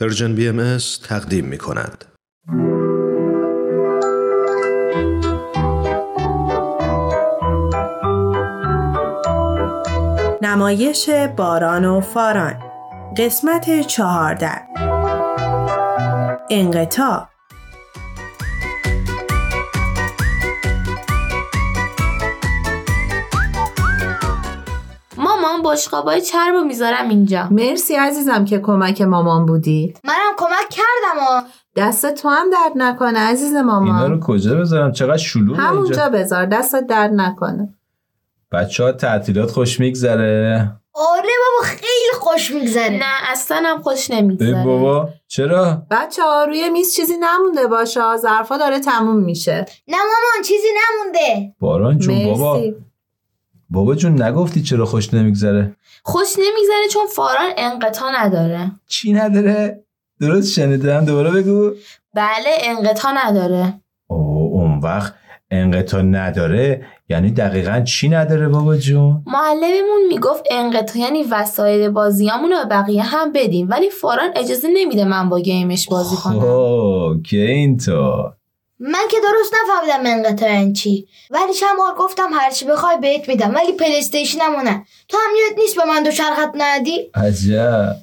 پرژن بی ام تقدیم می کند. نمایش باران و فاران. قسمت چهارده. انقطاع. بشقابای چرب رو می‌ذارم اینجا. مرسی عزیزم که کمک مامان بودی. منم کمک کردم ها دست تو هم درد نکنه عزیز اینا رو مامان کجا بذارم؟ چقدر شلوغه همونجا بذار دست درد نکنه. بچه ها تعطیلات خوش میگذره. آره بابا خیلی خوش میگذره. نه اصلا هم خوش نمیگذره. بابا چرا؟ بچه ها روی میز چیزی نمونده باشه ظرفا داره تموم میشه. نه مامان چیزی نمونده. باران جون بابا. بابا جون نگفتی چرا خوش نمیگذره؟ خوش نمیگذره چون فاران انقطاع نداره. چی نداره؟ درست شنیدم دوباره بگو. بله انقطاع نداره. اوه اون وقت انقطاع نداره؟ یعنی دقیقا چی نداره بابا جون؟ معلممون می‌گفت انقطاع یعنی وسایل بازیامون رو به بقیه هم بدیم. ولی فاران اجازه نمیده من با گیمش بازی کنم. اوه که اینطور من که درست نفهمیدم انقطاع این چی. ولی چند بار گفتم هرچی بخوای بهت میدم ولی پلیستیشنمو نه. تو هم یاد نیست به من دو چرخت ندی؟ عجب.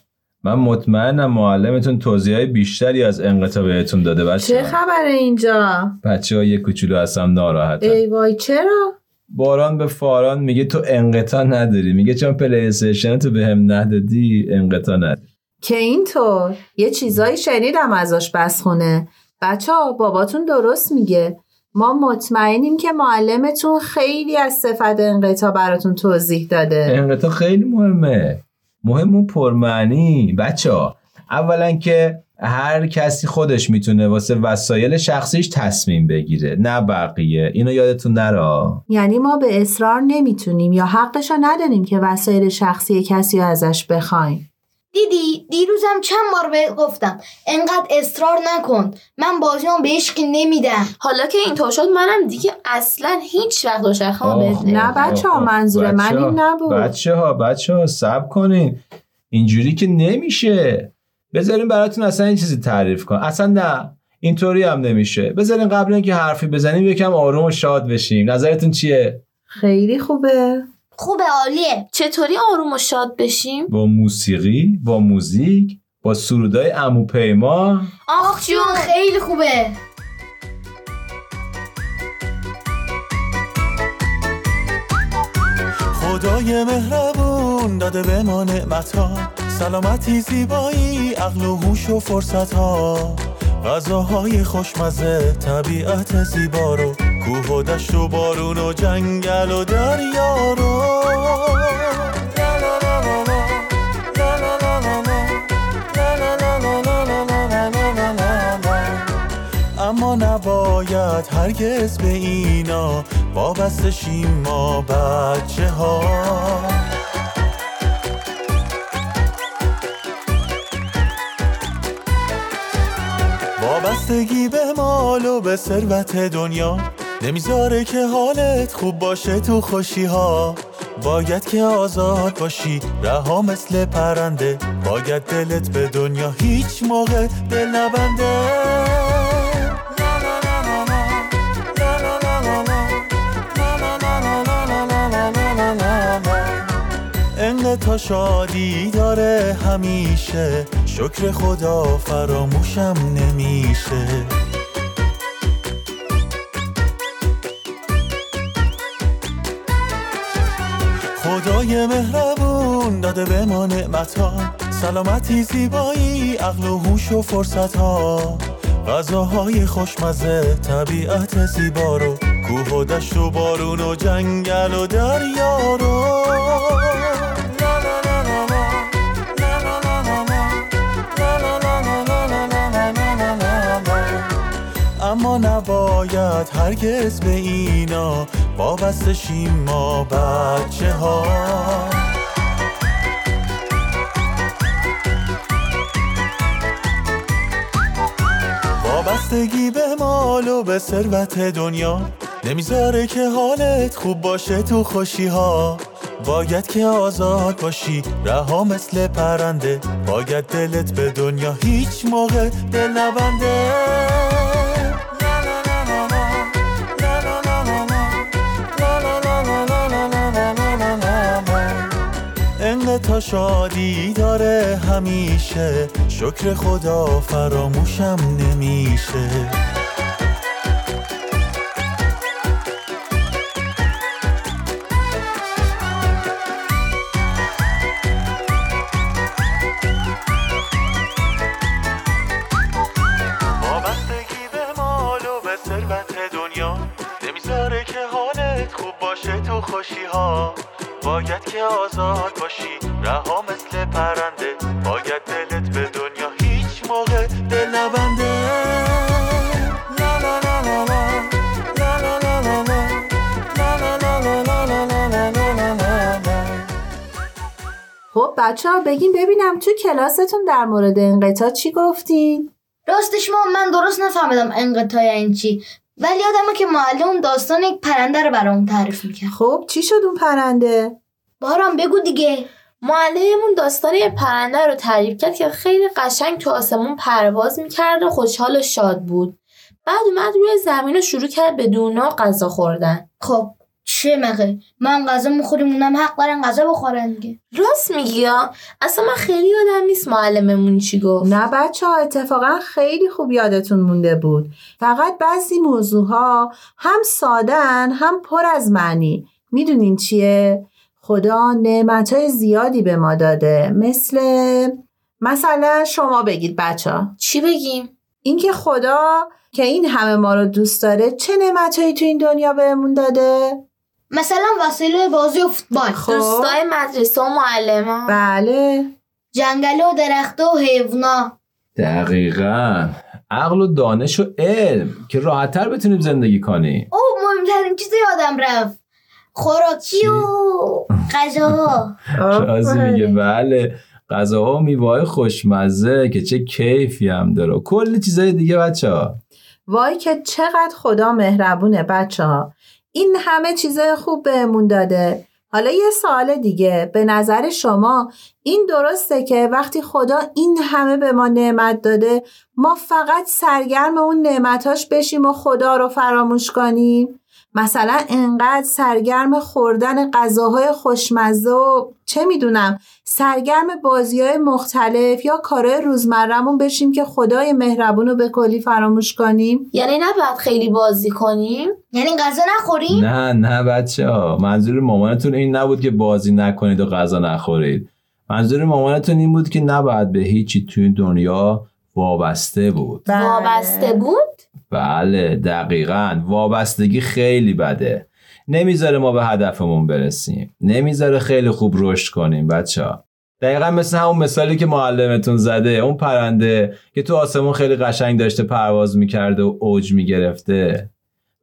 من مطمئنم معلمتون توضیح بیشتری از انقطاع بهتون داده چه بچه خبره اینجا؟ بچه ها یه کوچولو هستم ناراحتم ای وای چرا؟ باران به فاران میگه تو انقطاع نداری. میگه چون پلی استیشن تو بهم ندادی انقطاع نداری. که اینطور. یه چیزایی شنیدم ازش بسخونه بچه ها باباتون درست میگه. ما مطمئنیم که معلمتون خیلی از صفت انقطاع براتون توضیح داده. انقطاع خیلی مهمه. مهم و پرمعنی. بچه ها اولا که هر کسی خودش می‌تونه واسه وسایل شخصیش تصمیم بگیره نه بقیه. اینو یادتون نرا یعنی ما به اصرار نمی‌تونیم یا حقشو نداریم که وسایل شخصی کسی رو ازش بخوایم. دیدی؟ دیروزم چند بار بهت گفتم. انقدر اصرار نکن. من بازیام به هیچ نمیدم. حالا که اینطور شد منم دیگه اصلا هیچ وقت دوچرخه‌مو بهت نه بچه ها منظور من این نبود. بچه ها بچه ها سب کنین. اینجوری که نمیشه. بذارین براتون اصلا این چیزی تعریف کن اصلا نه اینطوری هم نمیشه. بذارین قبل اینکه حرفی بزنیم یکم آروم و شاد بشیم. نظرتون چیه؟ خیلی خوبه. خوبه عالیه. چطوری آروم و شاد بشیم؟ با موسیقی با موزیک با سرودای عمو پیما. آخ جون خیلی خوبه. خدای مهربون داده به ما نعمتا سلامتی زیبایی عقل و هوش و فرصت ها غذاهای خوشمزه طبیعت زیبا رو کوه و دشت و بارون و جنگل و دریا رو. اما نباید هرگز به اینا وابسته شیم ما بچه ها. وابستگی به مال و به ثروت دنیا. نمی‌ذاره که حالت خوب باشه تو خوشی ها باید که آزاد باشی رها مثل پرنده. باید دلت به دنیا هیچ موقع دل نبنده. تا شادی داره همیشه. شکر خدا فراموشم نمیشه. خدای مهربون داده به ما نعمتا سلامتی زیبایی عقل و هوش و فرصت ها غذاهای خوشمزه طبیعت زیبا رو. کوه و دشت و بارون و جنگل و دریا رو. اما نباید هرگز به اینا وابسته شیم ما بچه ها وابستگی به مال و به ثروت دنیا. نمی‌ذاره که حالت خوب باشه تو خوشی ها باید که آزاد باشی رها مثل پرنده. باید دلت به دنیا هیچ موقع دل نبنده شادی داره همیشه. شکر خدا فراموشم نمیشه. وابستگی به مال و به ثروت دنیا. نمی‌ذاره که حالت خوب باشه تو خوشی ها باید که آزاد باشی رها مثل پرنده باید دلت به دنیا هیچ موقع دل نبنده لا لا لا لا لا. لا لا لا لا. خب بچه ها بگین ببینم تو کلاستون در مورد انقطاع چی گفتین؟ راستش ما من درست نفهمیدم انقطاع این چی ولی یادمه که معلم داستان یک پرنده رو برام تعریف می‌کرد خب چی شد اون پرنده؟ باران بگو دیگه. معلممون داستان یه پرنده رو تعریف کرد که خیلی قشنگ تو آسمون پرواز می‌کرد و خوشحال و شاد بود. بعد اومد روی زمین و شروع کرد به دونا غذا خوردن. خب. چه مگه؟ من غذا می‌خوریم اونم حق دارن غذا بخورن دیگه. راست میگی اصلا من خیلی یادم نیست معلممون چی گفت. نه بچه ها اتفاقا خیلی خوب یادتون مونده بود. فقط بعضی موضوع ها هم سادن هم پر از معنی. می‌دونین چیه؟ خدا نعمت های زیادی به ما داده. مثل مثلا شما بگید بچه ها. چی بگیم؟ اینکه خدا که این همه ما رو دوست داره چه نعمتهایی تو این دنیا بهمون داده؟ مثلا وسیله بازی و فوتبال. خب. دوستای مدرسه و معلم بله. جنگل و درخت و حیونا. دقیقا. عقل و دانش و علم که راحتتر بتونیم زندگی کنیم. او مهمترین چیز یادم رفت. خوراکی و غذاها. رازی میگه. بله. غذاها و میوه خوشمزه که چه کیفی هم داره. و کلی چیزای دیگه بچه ها وای که چقدر خدا مهربونه بچه ها این همه چیزای خوب بهمون داده. حالا یه سوال دیگه. به نظر شما این درسته که وقتی خدا این همه به ما نعمت داده ما فقط سرگرم اون نعمتاش بشیم و خدا رو فراموش کنیم؟ مثلا انقدر سرگرم خوردن غذاهای خوشمزه و چه می‌دونم سرگرم بازی های مختلف یا کارهای روزمرهمون بشیم که خدای مهربون رو به کلی فراموش کنیم. یعنی نباید خیلی بازی کنیم؟ یعنی غذا نخوریم؟ نه نه بچه ها. منظور مامانتون این نبود که بازی نکنید و غذا نخورید. منظور مامانتون این بود که نباید به هیچی توی این دنیا وابسته بود. وابسته بود؟ بله دقیقا. وابستگی خیلی بده. نمی‌ذاره ما به هدفمون برسیم. نمی‌ذاره خیلی خوب رشد کنیم بچه ها. دقیقا مثل همون مثالی که معلمتون زده اون پرنده که تو آسمون خیلی قشنگ داشته پرواز می‌کرده و اوج می‌گرفته.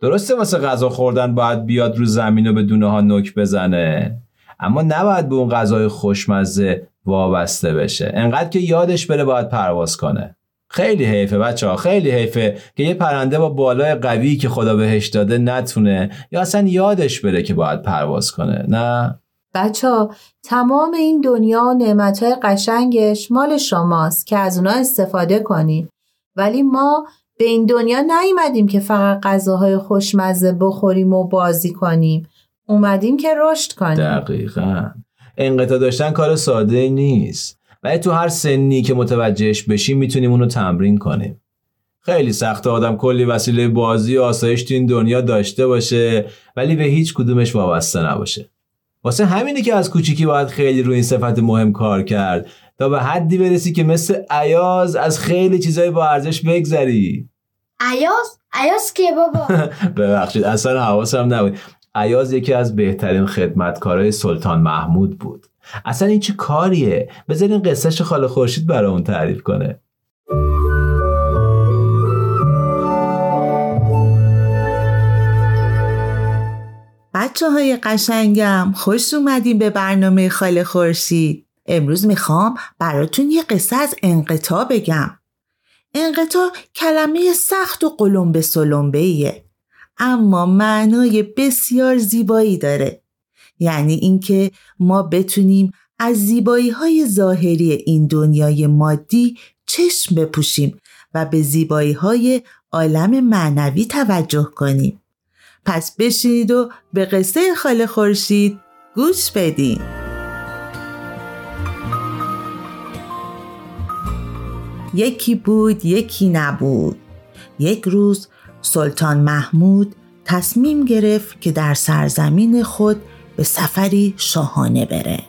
درسته واسه غذا خوردن باید بیاد رو زمین و به دونه ها نک بزنه. اما نباید به اون غذای خوشمزه وابسته بشه. انقدر که یادش بره باید پرواز کنه. خیلی حیفه بچه ها خیلی حیفه که یه پرنده با بالای قوی که خدا بهش داده نتونه یا اصلا یادش بره که باید پرواز کنه نه؟ بچه ها تمام این دنیا و نعمتهای قشنگش مال شماست که از اونا استفاده کنی ولی ما به این دنیا نیومدیم که فقط غذاهای خوشمزه بخوریم و بازی کنیم. اومدیم که رشد کنیم. دقیقا. انقطاع داشتن کار ساده نیست. ولی تو هر سنی که متوجهش بشیم می‌تونیم اونو تمرین کنیم. خیلی سخته آدم کلی وسیله بازی و آسایش تو این دنیا داشته باشه ولی به هیچ کدومش وابسته نباشه. واسه همینه که از کوچیکی باید خیلی روی این صفت مهم کار کرد تا به حدی برسی که مثل عیاز از خیلی چیزای با ارزش بگذری. عیاز عیاز که بابا؟ ببخشید اصلا حواسم نبود. عیاز یکی از بهترین خدمتکارای سلطان محمود بود. اصلا این چه کاریه؟ بذارین قصهش خاله خورشید برامون تعریف کنه. بچه های قشنگم خوش اومدین به برنامه خاله خورشید. امروز می‌خوام براتون یه قصه از انقطاع بگم. انقطاع کلمه سخت و قلمبه سلمبه ایه اما معنای بسیار زیبایی داره. یعنی اینکه ما بتونیم از زیبایی های ظاهری این دنیای مادی چشم بپوشیم و به زیبایی های عالم معنوی توجه کنیم. پس بشینید و به قصه خاله خورشید گوش بدین. یکی بود یکی نبود. یک روز سلطان محمود تصمیم گرفت که در سرزمین خود به سفری شاهانه بره.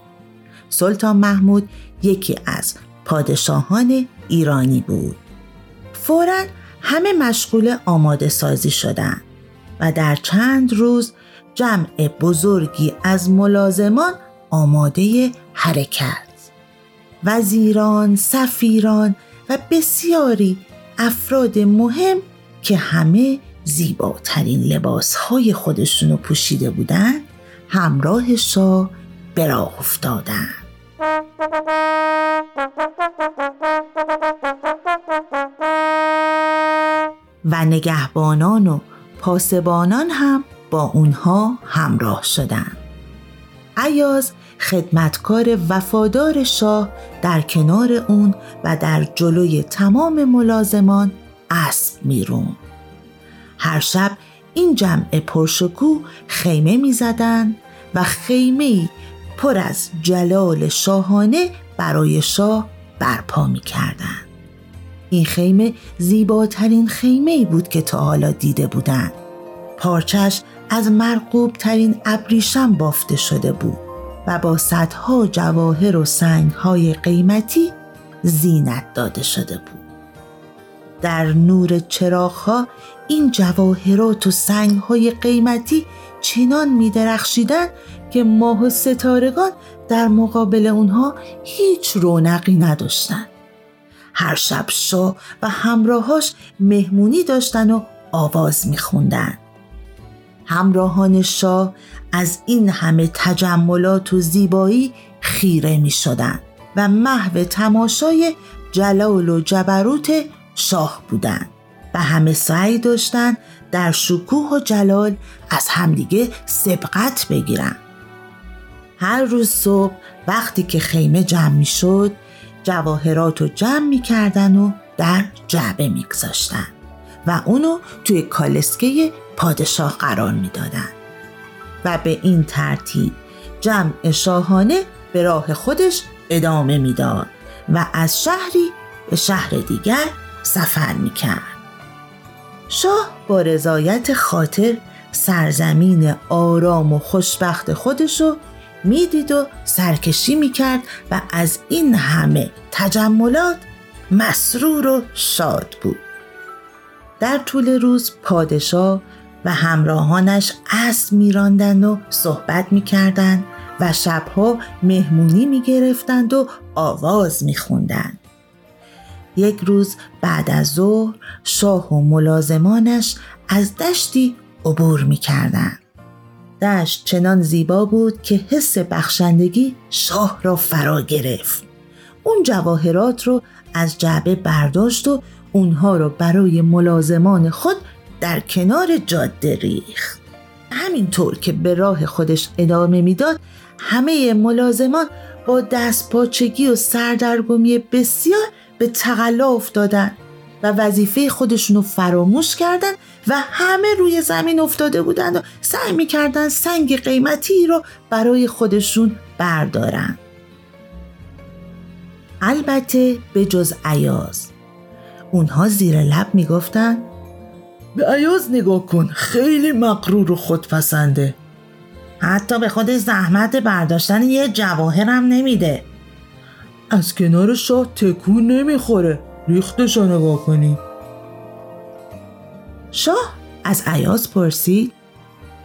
سلطان محمود یکی از پادشاهان ایرانی بود. فورا همه مشغول آماده سازی شدند و در چند روز جمع بزرگی از ملازمان آماده حرکت. وزیران، سفیران و بسیاری افراد مهم که همه زیباترین لباس های خودشونو پوشیده بودند همراه شاه به راه افتادند. و نگهبانان و پاسبانان هم با اونها همراه شدند. عیاز خدمتکار وفادار شاه در کنار اون و در جلوی تمام ملازمان اسب میرون. هر شب این جمع پرشکو خیمه می‌زدند و خیمه پر از جلال شاهانه برای شاه برپا می کردن. این خیمه زیباترین خیمه بود که تا حالا دیده بودند. پارچش از مرقوب ترین ابریشم بافته شده بود و با صدها جواهر و سنگهای قیمتی زینت داده شده بود. در نور چراغها این جواهرات و سنگهای قیمتی چنان می درخشیدن که ماه و ستارگان در مقابل اونها هیچ رونقی نداشتند. هر شب شاه و همراهاش مهمونی داشتن و آواز میخوندن. همراهان شاه از این همه تجملات و زیبایی خیره می شدن و محو تماشای جلال و جبروت شاه بودند و همه سعی داشتند در شکوه و جلال از همدیگه سبقت بگیرن. هر روز صبح وقتی که خیمه جمع می شد جواهرات رو جمع می کردن و در جعبه می گذاشتن و اونو توی کالسکه پادشاه قرار می دادن. و به این ترتیب جمع شاهانه به راه خودش ادامه می‌داد و از شهری به شهر دیگر سفر می کرد. شاه با رضایت خاطر سرزمین آرام و خوشبخت خودشو می‌دید و سرکشی می‌کرد و از این همه تجملات مسرور و شاد بود. در طول روز پادشاه و همراهانش اسب میراندند و صحبت می‌کردند و شبها مهمونی می‌گرفتند و آواز میخوندند. یک روز بعد از ظهر شاه و ملازمانش از دشتی عبور می‌کردند. دشت چنان زیبا بود که حس بخشندگی شاه را فرا گرفت. اون جواهرات رو از جعبه برداشت و اونها رو برای ملازمان خود در کنار جاده ریخت. همینطور که به راه خودش ادامه می‌داد همه ملازمان با دست پاچگی و سردرگمی بسیار به تقلا افتادن و وظیفه خودشونو فراموش کردن و همه روی زمین افتاده بودند و سعی می‌کردن سنگ قیمتی رو برای خودشون بردارن. البته به جز عیاز اونها زیر لب می‌گفتن به عیاز نگاه کن خیلی مقرور و خودپسنده. حتی به خود زحمت برداشتن یه جواهرم نمیده. از کنار شاه تکون نمی‌خوره ریختش رو نگاه کنی شاه از عیاز پرسید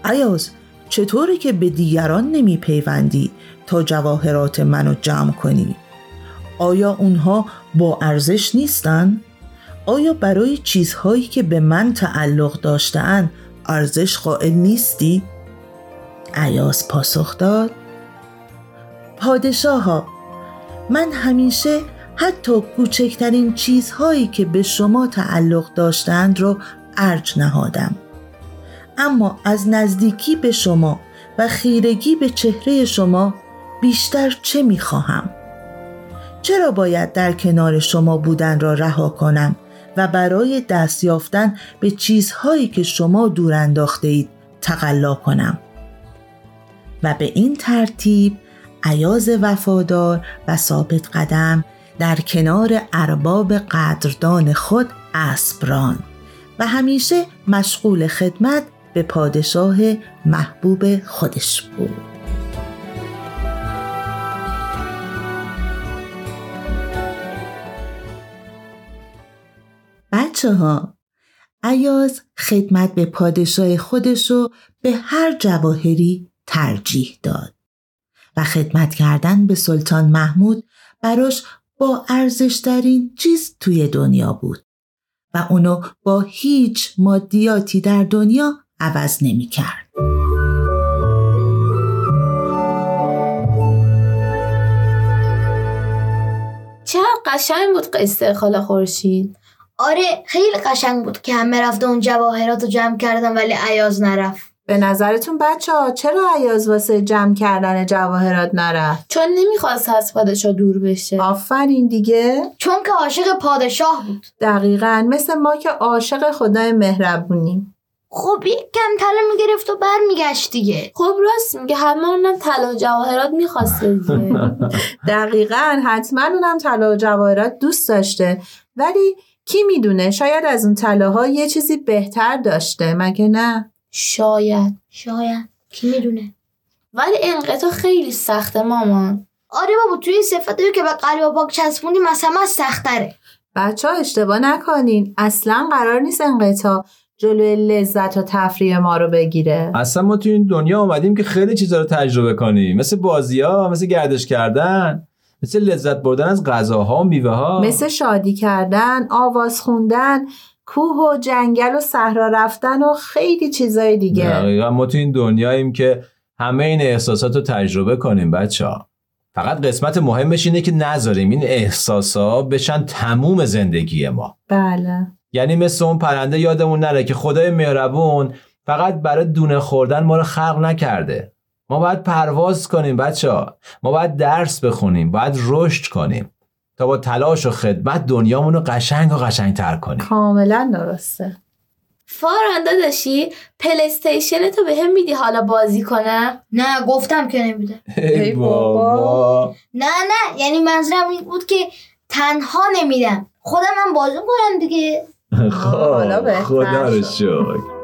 عیاز چطوره که به دیگران نمیپیوندی تا جواهرات منو جمع کنی آیا اونها با ارزش نیستن؟ آیا برای چیزهایی که به من تعلق داشتهاند ارزش قائل نیستی؟ عیاز پاسخ داد پادشاه ها من همیشه حتی کوچکترین چیزهایی که به شما تعلق داشتند رو ارج نهادم اما از نزدیکی به شما و خیرگی به چهره شما بیشتر چه می‌خواهم؟ چرا باید در کنار شما بودن را رها کنم و برای دست یافتن به چیزهایی که شما دور انداخته اید تقلا کنم؟ و به این ترتیب عیاز وفادار و ثابت قدم در کنار ارباب قدردان خود اسبران و همیشه مشغول خدمت به پادشاه محبوب خودش بود. بچه ها عیاز خدمت به پادشاه خودشو به هر جواهری ترجیح داد و خدمت کردن به سلطان محمود براش با ارزشترین چیز توی دنیا بود و اونو با هیچ مادیاتی در دنیا عوض نمی کرد. چقدر قشنگ بود قصه خاله خورشید آره خیلی قشنگ بود که همه رفته اون جواهرات رو جمع کردن ولی عیاز نرفت به نظرتون بچه ها چرا عیاز واسه جمع کردن جواهرات نرفت؟ چون نمی‌خواست از پادشاه دور بشه. آفرین دیگه. چون که عاشق پادشاه بود. دقیقا مثل ما که عاشق خدای مهربونیم. خب یک کم طلا می‌گرفت و برمیگشت دیگه. خب راست میگه همه اونم طلا و جواهرات می‌خواسته دیگه. دقیقا حتما اونم طلا و جواهرات دوست داشته. ولی کی می‌دونه شاید از اون طلاها یه چیزی بهتر داشته. مگه نه؟ شاید. شاید. کی می‌دونه؟ ولی انقطاع خیلی سخته مامان. آره بابا توی این صفت که به قلب پاک چسبونی مثلا سختره. بچه ها اشتباه نکنین. اصلا قرار نیست انقطاع جلوی لذت و تفریح ما رو بگیره. اصلا ما تو این دنیا آمدیم که خیلی چیزا رو تجربه کنیم. مثل بازی ها مثل گردش کردن مثل لذت بردن از غذاها و میوه ها مثل شادی کردن آواز خوندن کوه و جنگل و صحرا رفتن و خیلی چیزای دیگه. دقیقا ما تو این دنیاییم که همه این احساسات رو تجربه کنیم بچه ها. فقط قسمت مهمش اینه که نذاریم. این احساسا بشن تموم زندگی ما. بله. یعنی مثل اون پرنده یادمون نره که خدای مهربون فقط برای دونه خوردن ما رو خلق نکرده. ما باید پرواز کنیم بچه ها. ما باید درس بخونیم باید رشد کنیم. تا با تلاش و خدمت دنیامون رو قشنگ و قشنگ تر کنیم. کاملا درسته. فاران داداشی پلیستیشن تو به هم میدی حالا بازی کنم؟ نه گفتم که نمیده. ای بابا. نه نه یعنی منظورم این بود که تنها نمیدم خودم هم بازی کنم دیگه. خب، خدا رو. شکر.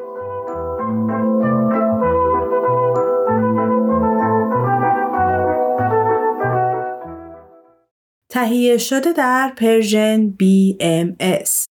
تهیه شده در پرژن BMS